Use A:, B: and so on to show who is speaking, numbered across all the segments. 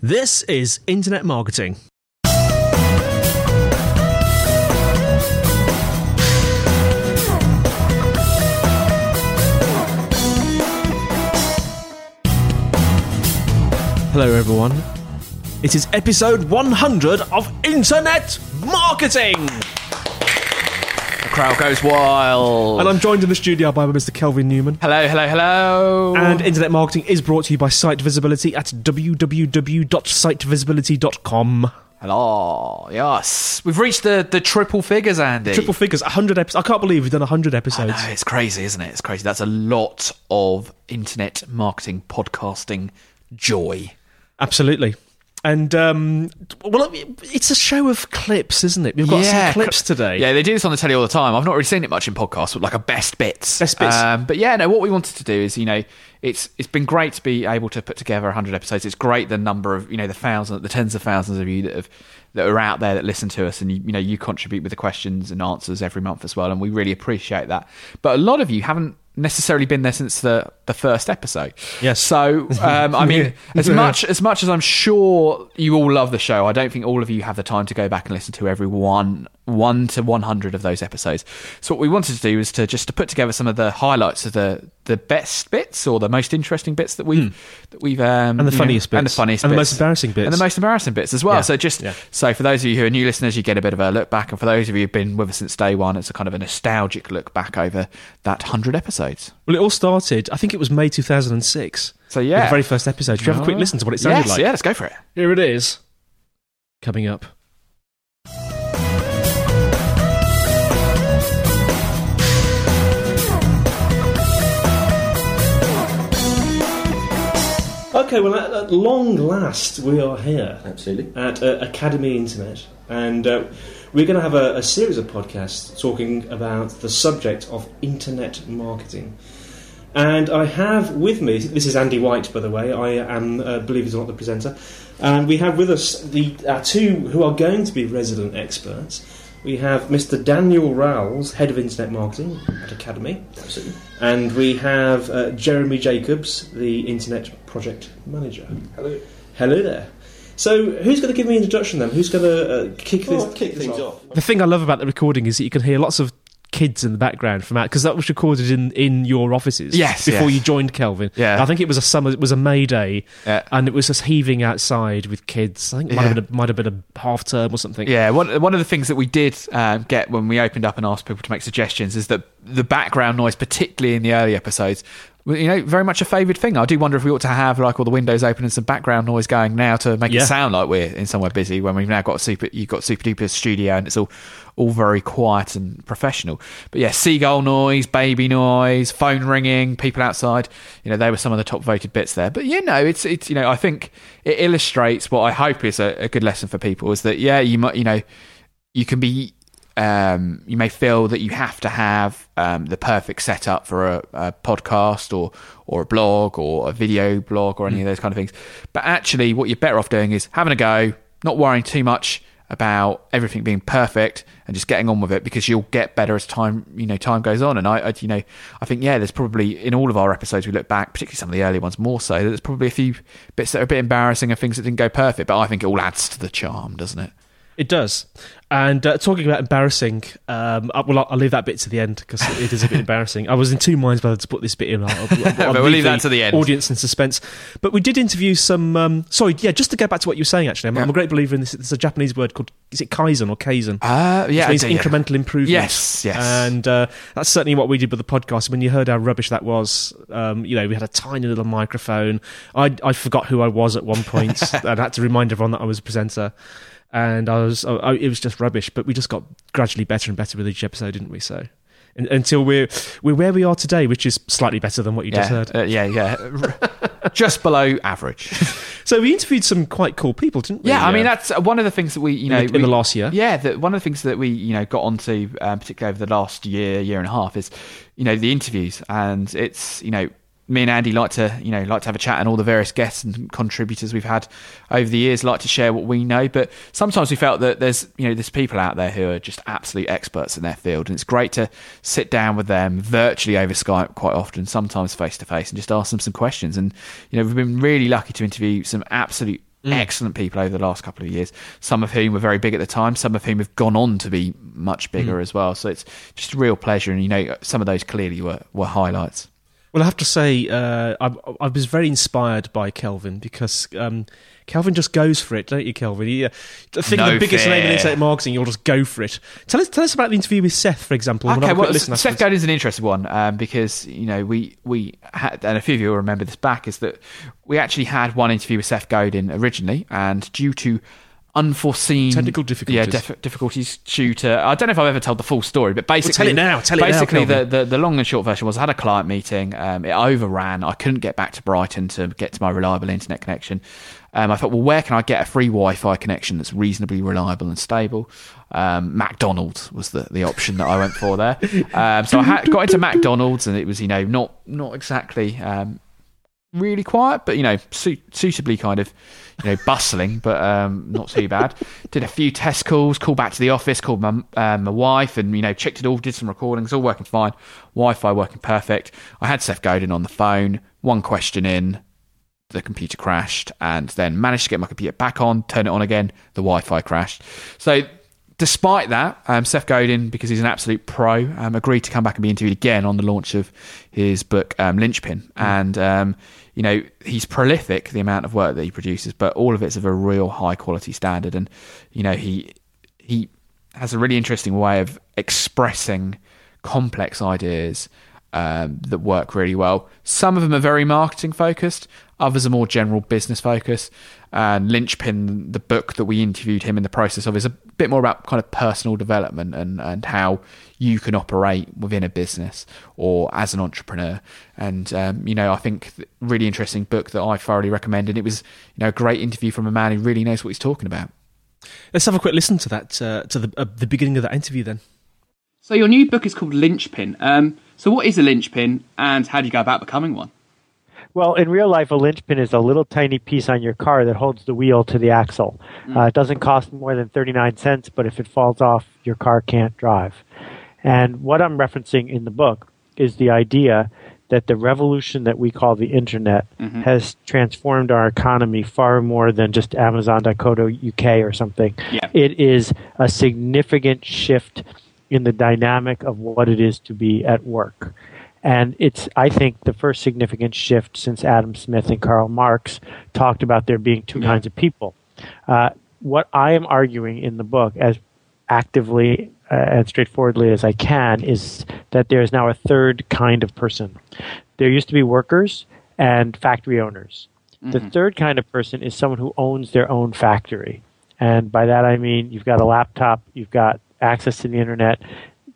A: This is Internet Marketing. Hello, everyone. It is episode 100 of Internet Marketing!
B: Crowd goes wild.
A: And I'm joined in the studio by Mr. Kelvin Newman.
B: hello, hello, hello.
A: And Internet Marketing is brought to you by Site Visibility at www.sitevisibility.com.
B: hello. Yes, we've reached the the triple figures, Andy.
A: Triple figures, 100 episodes. I can't believe we've done 100
B: I
A: episodes.
B: know, it's crazy, isn't it? It's crazy. That's a lot of internet marketing, podcasting joy.
A: Absolutely. And um, well, it's a show of clips, isn't it? We've got some clips today.
B: Yeah, they do this on the telly all the time. I've not really seen it much in podcasts, but like a best bits.
A: Best bits.
B: Um, but yeah, no. What we wanted to do is, you know, it's it's been great to be able to put together 100 episodes. It's great the number of you know the thousands, the tens of thousands of you that have that are out there that listen to us, and you, you know you contribute with the questions and answers every month as well, and we really appreciate that. But a lot of you haven't necessarily been there since the the first episode.
A: Yes.
B: So um, I mean, as much as much as I'm sure you all love the show, I don't think all of you have the time to go back and listen to every one one to 100 of those episodes. So what we wanted to do was to just to put together some of the highlights of the the best bits or the most interesting bits that we've that we've um.
A: And the
B: you know,
A: funniest
B: and the
A: bits.
B: funniest
A: And the
B: bits.
A: most embarrassing bits.
B: and the most embarrassing bits as well.
A: Yeah.
B: So just
A: Yeah.
B: so for those of you who are new listeners, you get a bit of a look back, and for those of you who've been with us since day one, it's a kind of a nostalgic look back over that hundred episodes.
A: Well, it all started, I think it was May 2006.
B: So yeah,
A: The very first episode. Should we have a quick listen to what it sounded
B: yes,
A: like?
B: Yeah, let's go for it.
A: Here it is. Coming up. Okay, well, at, at long last, we are here.
C: Absolutely.
A: At uh, Academy Internet. And uh, we're going to have a, a series of podcasts talking about the subject of internet marketing. And I have with me, this is Andy White, by the way, I am, uh, believe it or not, the presenter. And we have with us the uh, two who are going to be resident experts. We have Mr. Daniel Rowles, Head of Internet Marketing at Academy.
C: Absolutely.
A: And we have uh, Jeremy Jacobs, the Internet Project Manager.
C: Hello.
A: Hello there. So, who's going to give me an introduction then? Who's going to uh, kick this,
C: Well, kick things off.
A: The thing I love about the recording is that you can hear lots of kids in the background from out because that was recorded in, in your offices.
B: Yes,
A: before
B: yes.
A: you joined Kelvin.
B: Yeah.
A: I think it was a summer. It was a May day,
B: Yeah.
A: and it was just heaving outside with kids. I think it might,
B: Yeah.
A: have been a, might have been a half term or something.
B: Yeah, one one of the things that we did um, get when we opened up and asked people to make suggestions is that the background noise, particularly in the early episodes, you know, very much a favoured thing. I do wonder if we ought to have like all the windows open and some background noise going now to make
A: Yeah.
B: it sound like we're in somewhere busy. When we've now got a super, you've got super duper studio and it's all all very quiet and professional. But yeah, seagull noise, baby noise, phone ringing, people outside. You know, they were some of the top voted bits there. But you know, it's it's you know, I think it illustrates what I hope is a, a good lesson for people is that yeah, you might you know, you can be um, you may feel that you have to have um, the perfect setup for a, a podcast or or a blog or a video blog or any of those kind of things. But actually, what you're better off doing is having a go, not worrying too much about everything being perfect and just getting on with it because you'll get better as time you know time goes on and I, I you know I think yeah there's probably in all of our episodes we look back particularly some of the early ones more so that there's probably a few bits that are a bit embarrassing and things that didn't go perfect but I think it all adds to the charm doesn't it
A: It does. And uh, talking about embarrassing, um, I, well, I'll, I'll leave that bit to the end because it is a bit embarrassing. I was in two minds whether to put this bit in. I'll, I'll,
B: we'll leave that to the end.
A: Audience in suspense. But we did interview some. Um, sorry, yeah, just to go back to what you were saying. Actually, I'm, I'm a great believer in this. There's a Japanese word called is it kaizen or kaizen?
B: Uh, yeah,
A: which means
B: I do, yeah.
A: incremental improvement.
B: Yes, yes.
A: And uh, that's certainly what we did with the podcast. When you heard how rubbish that was, um, you know, we had a tiny little microphone. I I forgot who I was at one point. and I had to remind everyone that I was a presenter. And I was, I, it was just rubbish. But we just got gradually better and better with each episode, didn't we? So until we're we're where we are today, which is slightly better than what you just heard.
B: uh, yeah, yeah, just below average.
A: So we interviewed some quite cool people, didn't we?
B: Yeah, I mean that's one of the things that we, you know,
A: in the- in
B: we-
A: the last year?
B: Yeah, the, one of the things that we, you know, got onto, um, particularly over the last year, year and a half, is, you know, the interviews, and it's, you know, me and Andy like to, you know, like to have a chat, and all the various guests and contributors we've had over the years like to share what we know. But sometimes we felt that there's, you know, there's people out there who are just absolute experts in their field, and it's great to sit down with them virtually over Skype quite often, sometimes face to face, and just ask them some questions. And you know, we've been really lucky to interview some absolute mm. excellent people over the last couple of years. Some of whom were very big at the time, some of whom have gone on to be much bigger mm. as well. So it's just a real pleasure, and you know, some of those clearly were were highlights.
A: Well, I have to say, uh, I, I was very inspired by Kelvin because um, Kelvin just goes for it, don't you, Kelvin? You, uh, think
B: No
A: the biggest name in internet marketing, you'll just go for it. Tell us, tell us about the interview with Seth, for example.
B: Okay,
A: have a quick
B: well,
A: listen
B: Seth. Godin's an interesting one um, because you know we we had, and a few of you will remember this back is that we actually had one interview with Seth Godin originally, and due to unforeseen
A: Technical difficulties.
B: yeah, dif- difficulties due to I don't know if I've ever told the full story, but basically,
A: tell it now, tell it now,
B: basically the, the the long and short version was I had a client meeting, um, it overran, I couldn't get back to Brighton to get to my reliable internet connection. Um, I thought, well, where can I get a free Wi-Fi connection that's reasonably reliable and stable? Um, McDonald's was the, the option that I went for there. Um, so I had, got into McDonald's, and it was you know not not exactly um, really quiet, but you know su- suitably kind of you know bustling, but um, not too bad. Did a few test calls, called back to the office, called my um, my wife, and you know checked it all, did some recordings, all working fine. Wi-Fi working perfect. I had Seth Godin on the phone. One question in, the computer crashed, and then managed to get my computer back on, turn it on again. The Wi-Fi crashed. So. Despite that, um, Seth Godin, because he's an absolute pro, um, agreed to come back and be interviewed again on the launch of his book um, Linchpin. And um, you know he's prolific, the amount of work that he produces, but all of it's of a real high quality standard. And you know he he has a really interesting way of expressing complex ideas um, that work really well. Some of them are very marketing focused, others are more general business focused. And Linchpin, the book that we interviewed him in the process of, is a bit more about kind of personal development and, and how you can operate within a business or as an entrepreneur. And, um, you know, I think really interesting book that I thoroughly recommend. And it was, you know, a great interview from a man who really knows what he's talking about.
A: Let's have a quick listen to that, uh, to the, uh, the beginning of that interview then.
C: So your new book is called Linchpin. Um, so what is a linchpin, and how do you go about becoming one?
D: Well, in real life, a linchpin is a little tiny piece on your car that holds the wheel to the axle. Uh, it doesn't cost more than 39 cents, but if it falls off, your car can't drive. And what I'm referencing in the book is the idea that the revolution that we call the internet has transformed our economy far more than just Amazon.co.uk or something.
C: Yeah.
D: It is a significant shift in the dynamic of what it is to be at work. And it's, I think, the first significant shift since Adam Smith and Karl Marx talked about there being two kinds of people. Uh, what I am arguing in the book, as actively uh, and straightforwardly as I can, is that there is now a third kind of person. There used to be workers and factory owners. The third kind of person is someone who owns their own factory. And by that I mean you've got a laptop, you've got access to the internet,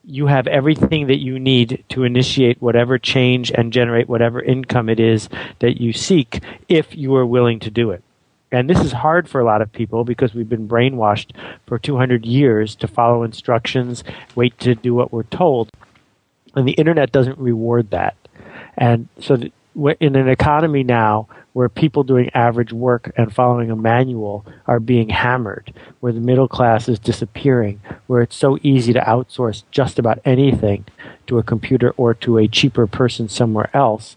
D: you have everything that you need to initiate whatever change and generate whatever income it is that you seek if you are willing to do it. And this is hard for a lot of people because we've been brainwashed for 200 years to follow instructions, wait to do what we're told. And the internet doesn't reward that. And so in an economy now where people doing average work and following a manual are being hammered, where the middle class is disappearing, where it's so easy to outsource just about anything to a computer or to a cheaper person somewhere else,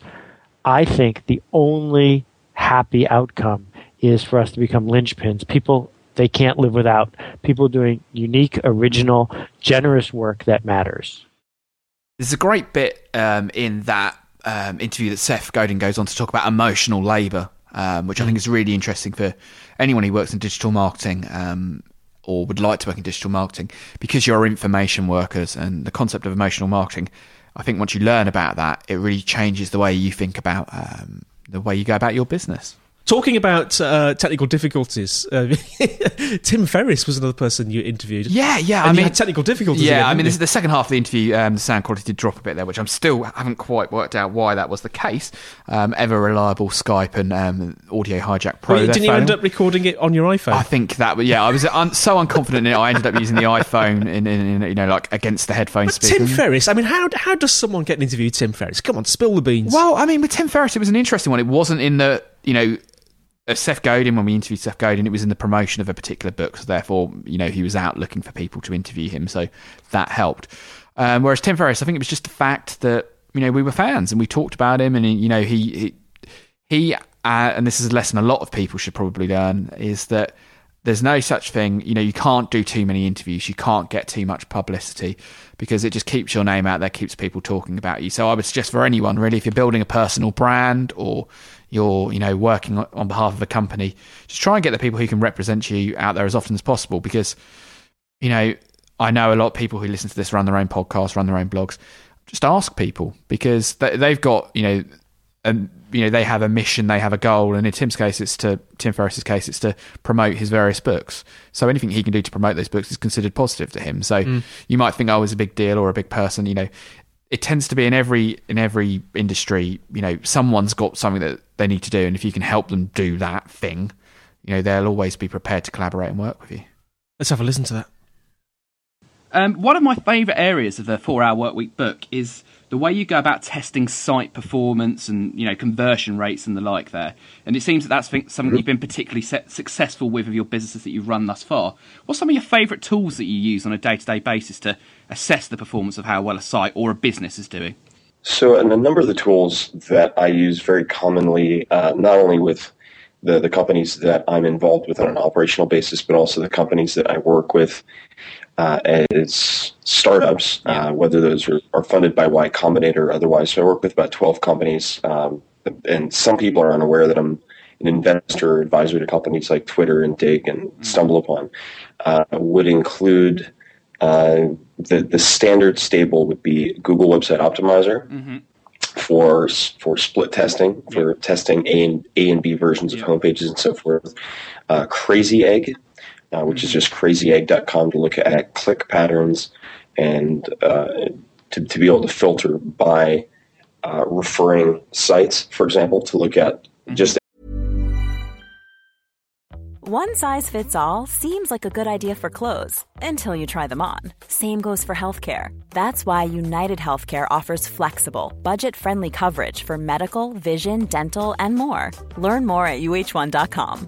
D: I think the only happy outcome is for us to become linchpins. People they can't live without people doing unique, original, generous work that matters.
B: There's a great bit um, in that um, interview that Seth Godin goes on to talk about emotional labour, um, which I think is really interesting for anyone who works in digital marketing um, or would like to work in digital marketing because you're information workers and the concept of emotional marketing. I think once you learn about that, it really changes the way you think about um, the way you go about your business.
A: Talking about uh, technical difficulties, uh, Tim Ferriss was another person you interviewed.
B: Yeah, yeah. I mean,
A: technical difficulties.
B: Yeah,
A: again,
B: I mean, this is the second half of the interview. Um, the sound quality did drop a bit there, which I'm still haven't quite worked out why that was the case. Um, ever reliable Skype and um, Audio Hijack Pro.
A: Didn't you end up recording it on your iPhone?
B: I think that, yeah, I was un- so unconfident in it. I ended up using the iPhone in, in, in you know, like against the headphone
A: but
B: speaker.
A: Tim Ferriss, I mean, how how does someone get an interview with Tim Ferriss? Come on, spill the beans.
B: Well, I mean, with Tim Ferriss, it was an interesting one. It wasn't in the, you know, Seth Godin, when we interviewed Seth Godin, it was in the promotion of a particular book. So therefore, you know, he was out looking for people to interview him. So that helped. Um, whereas Tim Ferriss, I think it was just the fact that, you know, we were fans and we talked about him and, you know, he, he, he uh, and this is a lesson a lot of people should probably learn, is that there's no such thing. You know, you can't do too many interviews. You can't get too much publicity because it just keeps your name out there, keeps people talking about you. So I would suggest for anyone really, if you're building a personal brand or you're, you know, working on- behalf of a company, just try and get the people who can represent you out there as often as possible because, you know, I know a lot of people who listen to this run their own podcasts, run their own blogs. Just ask people because they've got, you know, um, you know, they have a mission, they have a goal, and in Tim's case, it's to Tim Ferriss's case, it's to promote his various books. So anything he can do to promote those books is considered positive to him. So you might think, oh, it's a big deal or a big person. You know, it tends to be in every in every industry. You know, someone's got something that they need to do, and if you can help them do that thing, you know, they'll always be prepared to collaborate and work with you.
A: Let's have a listen to that.
C: Um, one of my favourite areas of the Four Hour Workweek book is the way you go about testing site performance and you know conversion rates and the like there. And it seems that that's something you've been particularly successful with of your businesses that you've run thus far. What's some of your favourite tools that you use on a day-to-day basis to assess the performance of how well a site or a business is doing?
E: So, and a number of the tools that I use very commonly, uh, not only with the, the companies that I'm involved with on an operational basis, but also the companies that I work with uh, as startups, uh, whether those are, are funded by Y Combinator or otherwise. So I work with about 12 companies, um, and some people are unaware that I'm an investor or advisor to companies like Twitter and Digg and StumbleUpon. Uh, would include uh, the the standard stable would be Google Website Optimizer for for split testing, for testing A and A and B versions of homepages and so forth. Uh, Crazy Egg, uh, which is just crazyegg.com to look at click patterns and uh, to, to be able to filter by uh, referring sites, for example, to look at just
F: One size fits all seems like a good idea for clothes until you try them on. Same goes for healthcare. That's why United Healthcare offers flexible, budget friendly coverage for medical, vision, dental, and more. Learn more at uh1.com.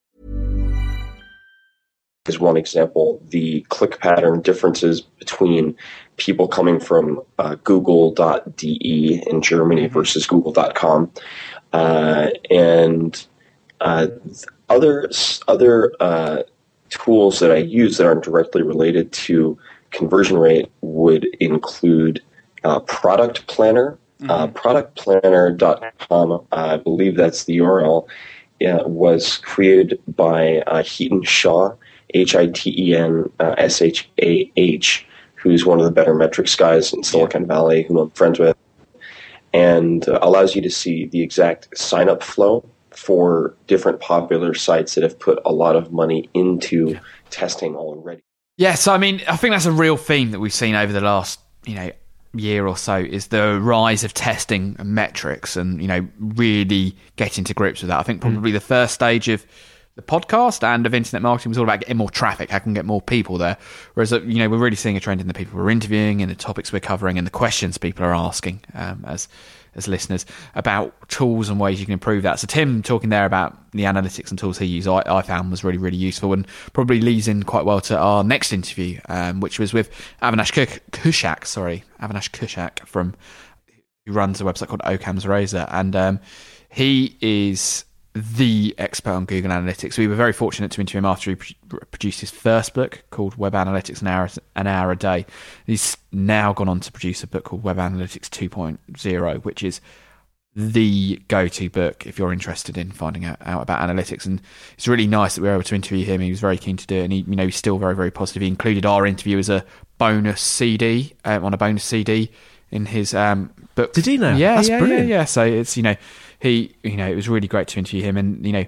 E: As one example, the click pattern differences between people coming from uh, google.de in Germany versus google.com. Uh, and uh, other, other uh, tools that I use that aren't directly related to conversion rate would include uh, Product Planner. Uh, productplanner.com, I believe that's the URL, uh, was created by uh, Hiten Shah, H I T E N S H A H, who's one of the better metrics guys in Silicon Valley, who I'm friends with, and uh, allows you to see the exact sign up flow for different popular sites that have put a lot of money into testing already.
B: Yeah, so I mean, I think that's a real theme that we've seen over the last, you know, year or so is the rise of testing and metrics and, you know, really getting to grips with that. I think probably the first stage of the podcast and of internet marketing was all about getting more traffic, how can get more people there. Whereas, uh, you know, we're really seeing a trend in the people we're interviewing and the topics we're covering and the questions people are asking um, as as listeners about tools and ways you can improve that. So Tim talking there about the analytics and tools he used, I, I found was really really useful and probably leads in quite well to our next interview, um, which was with Avinash Kaushik, sorry, Avinash Kaushik from who runs a website called Occam's Razor, and um, he is the expert on Google Analytics. We were very fortunate to interview him after he produced his first book called Web Analytics an hour an hour a day. He's now gone on to produce a book called Web Analytics 2.0, which is the go-to book if you're interested in finding out, out, about analytics. And it's really nice that we were able to interview him. He was very keen to do it, and he, you know, he's still very, very positive. He included our interview as a bonus CD um, on a bonus CD in his um, book.
A: Did he now?
B: Yeah,
A: That's
B: yeah,
A: brilliant.
B: yeah, yeah. So it's you know he, you know, it was really great to interview him, and you know,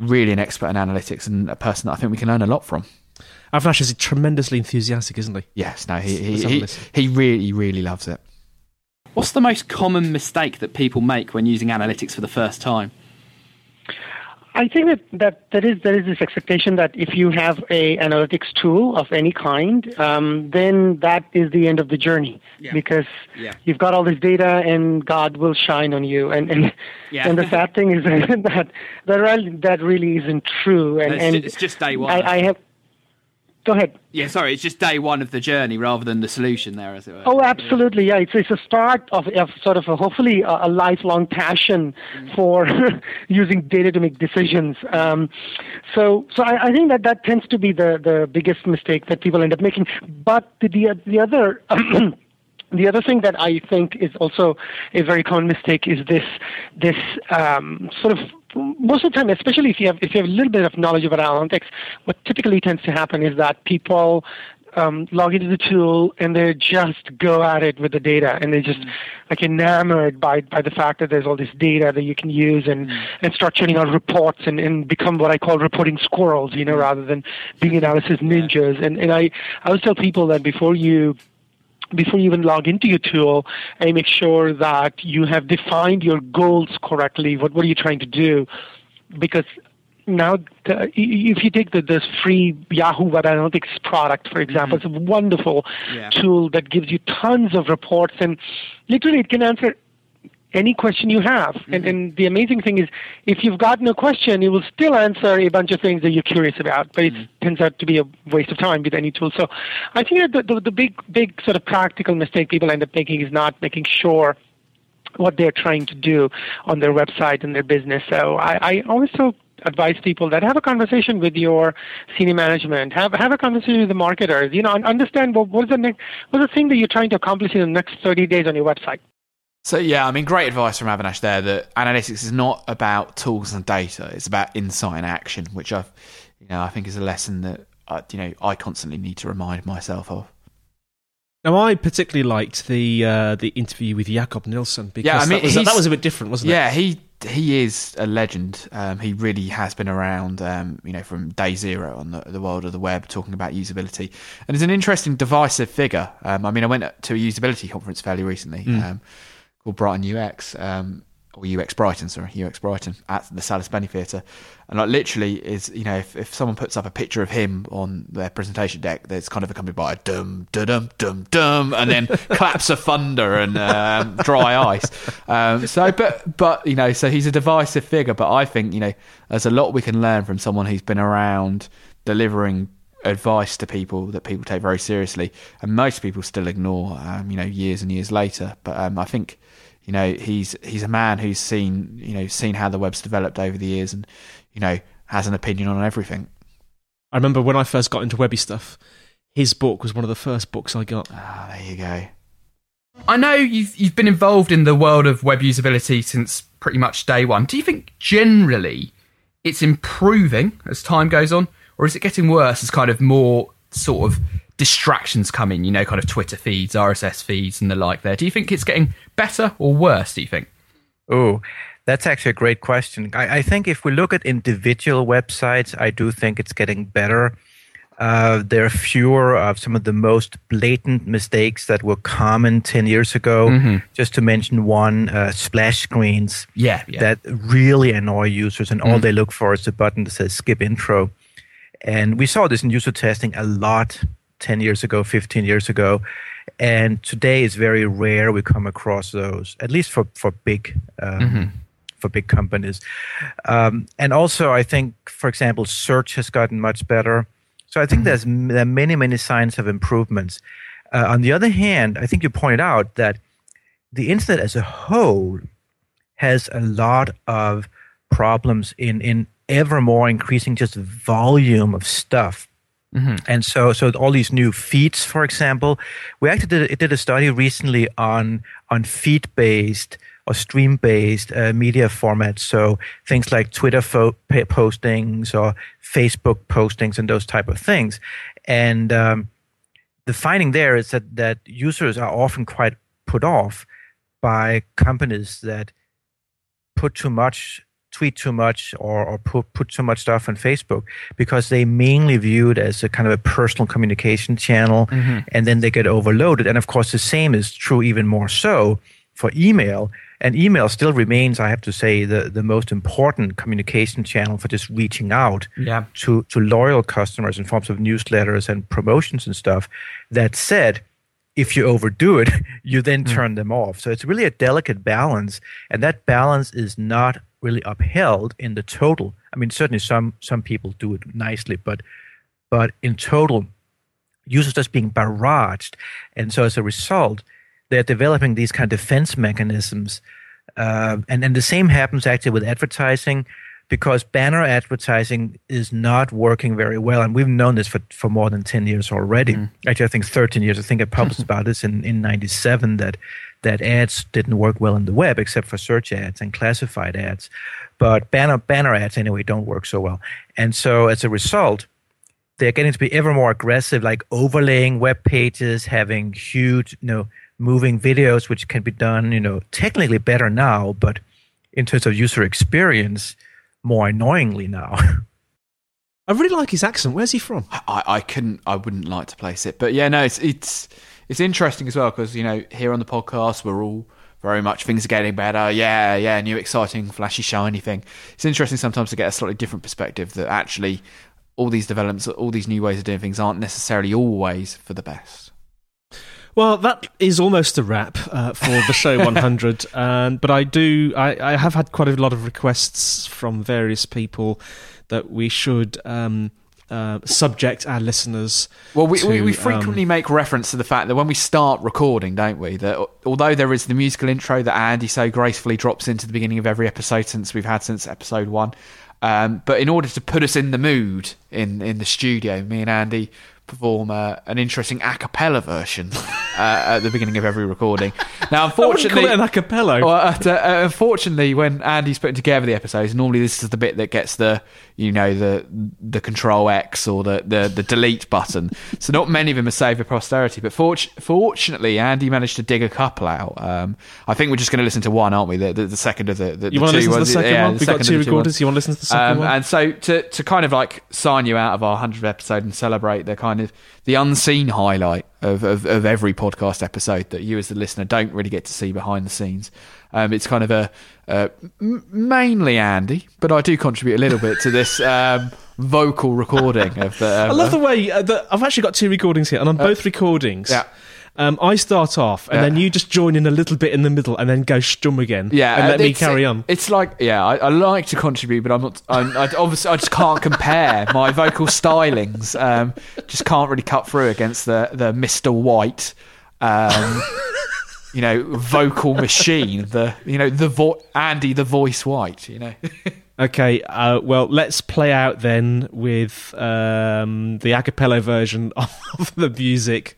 B: really an expert in analytics and a person that I think we can learn a lot from.
A: Avinash is tremendously enthusiastic, isn't he?
B: Yes, no, he he, he, he really really loves it.
C: What's the most common mistake that people make when using analytics for the first time?
G: I think that, that there is there is this expectation that if you have a analytics tool of any kind, um, then that is the end of the journey
C: Yeah.
G: because
C: Yeah.
G: you've got all this data and God will shine on you. And and,
C: Yeah.
G: and the sad thing is that that really, that really isn't true. And
C: It's
G: and
C: it's just day one.
G: I, I have. Go ahead.
C: Yeah, sorry, it's just day one of the journey rather than the solution there, as it were.
G: Oh, absolutely. Yeah, it's it's a start of, of sort of a, hopefully a, a lifelong passion for using data to make decisions. Um, so so I, I think that that tends to be the the biggest mistake that people end up making. But the the, the other. The other thing that I think is also a very common mistake is this this um, sort of most of the time, especially if you have if you have a little bit of knowledge about analytics, what typically tends to happen is that people um, log into the tool and they just go at it with the data and they're just like enamored by by the fact that there's all this data that you can use and and start churning out reports and, and become what I call reporting squirrels, you know, rather than being analysis ninjas. And and I I always tell people that before you before you even log into your tool, I make sure that you have defined your goals correctly. What what are you trying to do? Because now, the, if you take the this free Yahoo Web Analytics product, for example, it's a mm-hmm. wonderful
C: Yeah.
G: tool that gives you tons of reports and literally it can answer any question you have. And, mm-hmm. and the amazing thing is, if you've got no question, it will still answer a bunch of things that you're curious about. But it mm-hmm. turns out to be a waste of time with any tool. So I think that the, the, the big, big sort of practical mistake people end up making is not making sure what they're trying to do on their website and their business. So I, I always tell advise people that have a conversation with your senior management, have have a conversation with the marketers. You know, and understand what what's the next what's the thing that you're trying to accomplish in the next 30 days on your website.
B: So yeah, I mean, great advice from Avinash there. That analytics is not about tools and data; it's about insight and action, which I've, you know, I think is a lesson that uh, you know I constantly need to remind myself of.
A: Now, I particularly liked the uh, the interview with Jakob Nielsen because
B: Yeah, I mean,
A: that, was, that was a bit different, wasn't
B: yeah,
A: it?
B: Yeah, he he is a legend. Um, he really has been around, um, you know, from day zero on the, the world of the web, talking about usability, and he's an interesting, divisive figure. Um, I mean, I went to a usability conference fairly recently
A: Mm.
B: Called Brighton UX. Um, or UX Brighton, sorry, UX Brighton at the Sallis Benney Theatre, and like literally is you know if, if someone puts up a picture of him on their presentation deck, that's kind of accompanied by a dum dum dum dum dum, and then claps of thunder and um, dry ice. Um, so, but but you know, so he's a divisive figure, but I think you know there's a lot we can learn from someone who's been around delivering advice to people that people take very seriously, and most people still ignore. Um, you know, years and years later, but um, I think you know he's he's a man who's seen you know seen how the web's developed over the years and you know has an opinion on everything
A: I remember when I first got into webby stuff, his book was one of the first books I got.
B: ah there you go
C: I know you've you've been involved in the world of web usability since pretty much day one. Do you think generally it's improving as time goes on, or is it getting worse as kind of more sort of distractions come in? You know, kind of Twitter feeds, RSS feeds, and the like. There, do you think it's getting better or worse? Do you think?
H: Oh, that's actually a great question. I, I, think if we look at individual websites, I do think it's getting better. Uh, there are fewer of some of the most blatant mistakes that were common 10 years ago. Mm-hmm. Just to mention one, uh, splash screens
C: yeah, yeah,
H: that really annoy users, and mm-hmm. all they look for is a button that says skip intro. And we saw this in user testing a lot 10 years ago, 15 years ago. And today it's very rare we come across those, at least for, for big. Um, mm-hmm for big companies. Um, and also, I think, for example, search has gotten much better. So I think mm-hmm. there's there are many many signs of improvements. Uh, on the other hand, I think you pointed out that the internet as a whole has a lot of problems in in ever more increasing just volume of stuff. Mm-hmm. And so, so all these new feeds, for example, we actually did, did a study recently on on feed based or stream based uh, media formats. So things like Twitter fo- postings or Facebook postings and those type of things. And um, the finding there is that, that users are often quite put off by companies that put too much tweet too much or, or put, put too much stuff on Facebook because they mainly view it as a kind of a personal communication channel mm-hmm. and then they get overloaded. And of course, the same is true even more so for email and email still remains, I have to say, the, the most important communication channel for just reaching out
C: yeah.
H: to, to loyal customers in forms of newsletters and promotions and stuff. That said, if you overdo it, you then mm. turn them off. So it's really a delicate balance, and that balance is not really upheld in the total. I mean, certainly some some people do it nicely, but but in total, users just being barraged, and so as a result, they're developing these kind of defense mechanisms. Uh, and, and the same happens actually with advertising because banner advertising is not working very well. And we've known this for, for more than 10 years already. Mm. Actually, I think 13 years. I think I published about this in, in 97 that, that ads didn't work well in the web except for search ads and classified ads. But banner, banner ads, anyway, don't work so well. And so as a result, they're getting to be ever more aggressive, like overlaying web pages, having huge, you know, moving videos, which can be done, you know, technically better now, but in terms of user experience, more annoyingly now.
A: I really like his accent. Where's he from?
B: I, I couldn't, I wouldn't like to place it, but yeah, no, it's it's it's interesting as well because you know here on the podcast we're all very much things are getting better. Yeah, yeah, new exciting, flashy, shiny thing. It's interesting sometimes to get a slightly different perspective that actually all these developments, all these new ways of doing things aren't necessarily always for the best.
A: Well, that is almost a wrap uh, for the show 100. um, but I do, I, I, have had quite a lot of requests from various people that we should um, uh, subject our listeners.
B: Well, we,
A: to,
B: we, we, frequently
A: um,
B: make reference to the fact that when we start recording, don't we? That although there is the musical intro that Andy so gracefully drops into the beginning of every episode since we've had since episode one. Um, but in order to put us in the mood in, in the studio, me and Andy perform uh, an interesting a cappella version uh, at the beginning of every recording. Now, unfortunately,
A: an.
B: Well, uh, uh, unfortunately, when Andy's putting together the episodes, normally this is the bit that gets the you know the the Control X or the, the, the delete button. So not many of them are saved for posterity. But fortunately, Andy managed to dig a couple out. Um, I think we're just going to listen to one, aren't we? The, the, the second of the, the
A: you
B: want
A: to listen to the second yeah, one? We've got two recorders. You want to listen to the second um, one?
B: And so to to kind of like sign you out of our hundredth episode and celebrate the kind of the unseen highlight of, of, of every podcast episode that you as the listener don't really get to see behind the scenes. Um, it's kind of a uh, mainly Andy, but I do contribute a little bit to this um, vocal recording of the. Um,
A: I love the way uh, the, I've actually got two recordings here, and on uh, both recordings,
B: yeah.
A: Um, I start off, and yeah. then you just join in a little bit in the middle, and then go stum again.
B: Yeah,
A: and let me carry on.
B: It's like, yeah, I, I, like to contribute, but I'm not. I'm, I, obviously, I just can't compare my vocal stylings. Um, just can't really cut through against the the Mister White. Um, you know, vocal machine, the you know the vo- Andy the voice white, you know.
A: Okay, uh, well, let's play out then with um, the a cappella version of the music,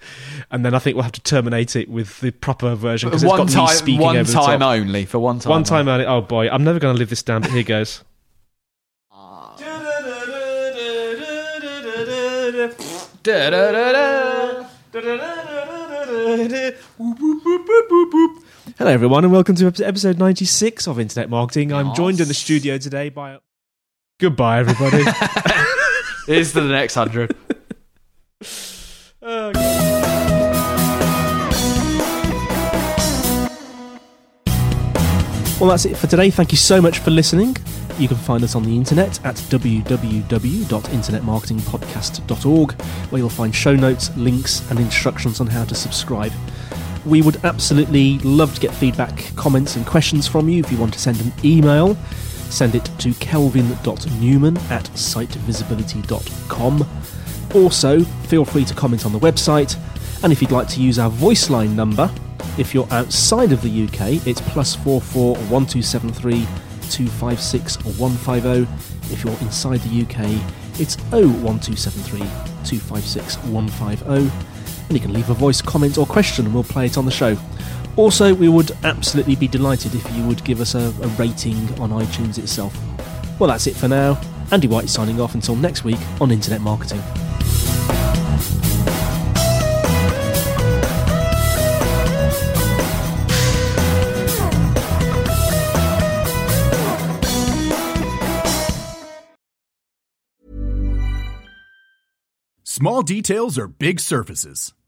A: and then I think we'll have to terminate it with the proper version because it's got
B: time,
A: me speaking
B: one
A: over the
B: time
A: top.
B: only for one time.
A: One time only. Oh boy, I'm never going to live this down, but here goes. Hello, everyone, and welcome to episode 96 of Internet Marketing. I'm joined in the studio today by. Goodbye, everybody.
B: Here's to the next hundred.
A: Oh, well, that's it for today. Thank you so much for listening. You can find us on the internet at www.internetmarketingpodcast.org, where you'll find show notes, links, and instructions on how to subscribe. We would absolutely love to get feedback, comments, and questions from you. If you want to send an email, send it to kelvin.newman at sitevisibility.com. Also, feel free to comment on the website, and if you'd like to use our voice line number, if you're outside of the UK, it's plus four four one two seven three two five six one five zero. If you're inside the UK, it's oh one two seven three two five six one five zero, and you can leave a voice comment or question, and we'll play it on the show. Also, we would absolutely be delighted if you would give us a, a rating on iTunes itself. Well, that's it for now. Andy White signing off until next week on Internet Marketing.
I: Small details are big surfaces.